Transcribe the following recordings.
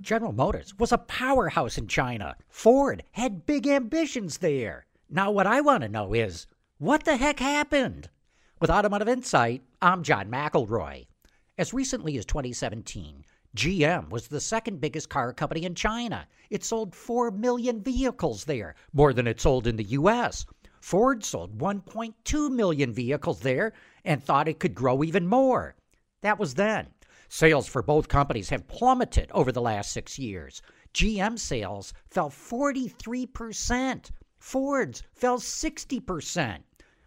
General Motors was a powerhouse in China. Ford had big ambitions there. Now, what I want to know is what the heck happened? With Automotive Insight, I'm John McElroy. As recently as 2017, GM was the second biggest car company in China. It sold 4 million vehicles there, more than it sold in the US. Ford sold 1.2 million vehicles there and thought it could grow even more. That was then. Sales for both companies have plummeted over the last six years. GM sales fell 43%. Ford's fell 60%.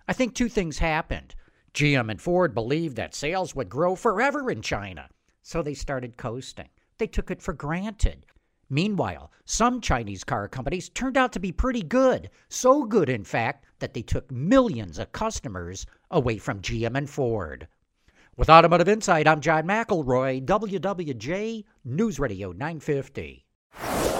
I think two things happened. GM and Ford believed that sales would grow forever in China, so they started coasting. They took it for granted. Meanwhile, some Chinese car companies turned out to be pretty good, so good, in fact, that they took millions of customers away from GM and Ford. With Automotive Insight, I'm John McElroy, WWJ News Radio 950.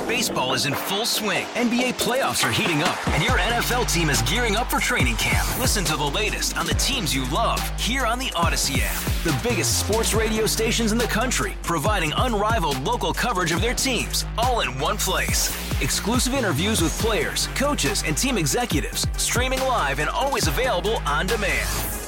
Baseball is in full swing. NBA playoffs are heating up, and your NFL team is gearing up for training camp. Listen to the latest on the teams you love here on the Audacy app. The biggest sports radio stations in the country, providing unrivaled local coverage of their teams, all in one place. Exclusive interviews with players, coaches, and team executives, streaming live and always available on demand.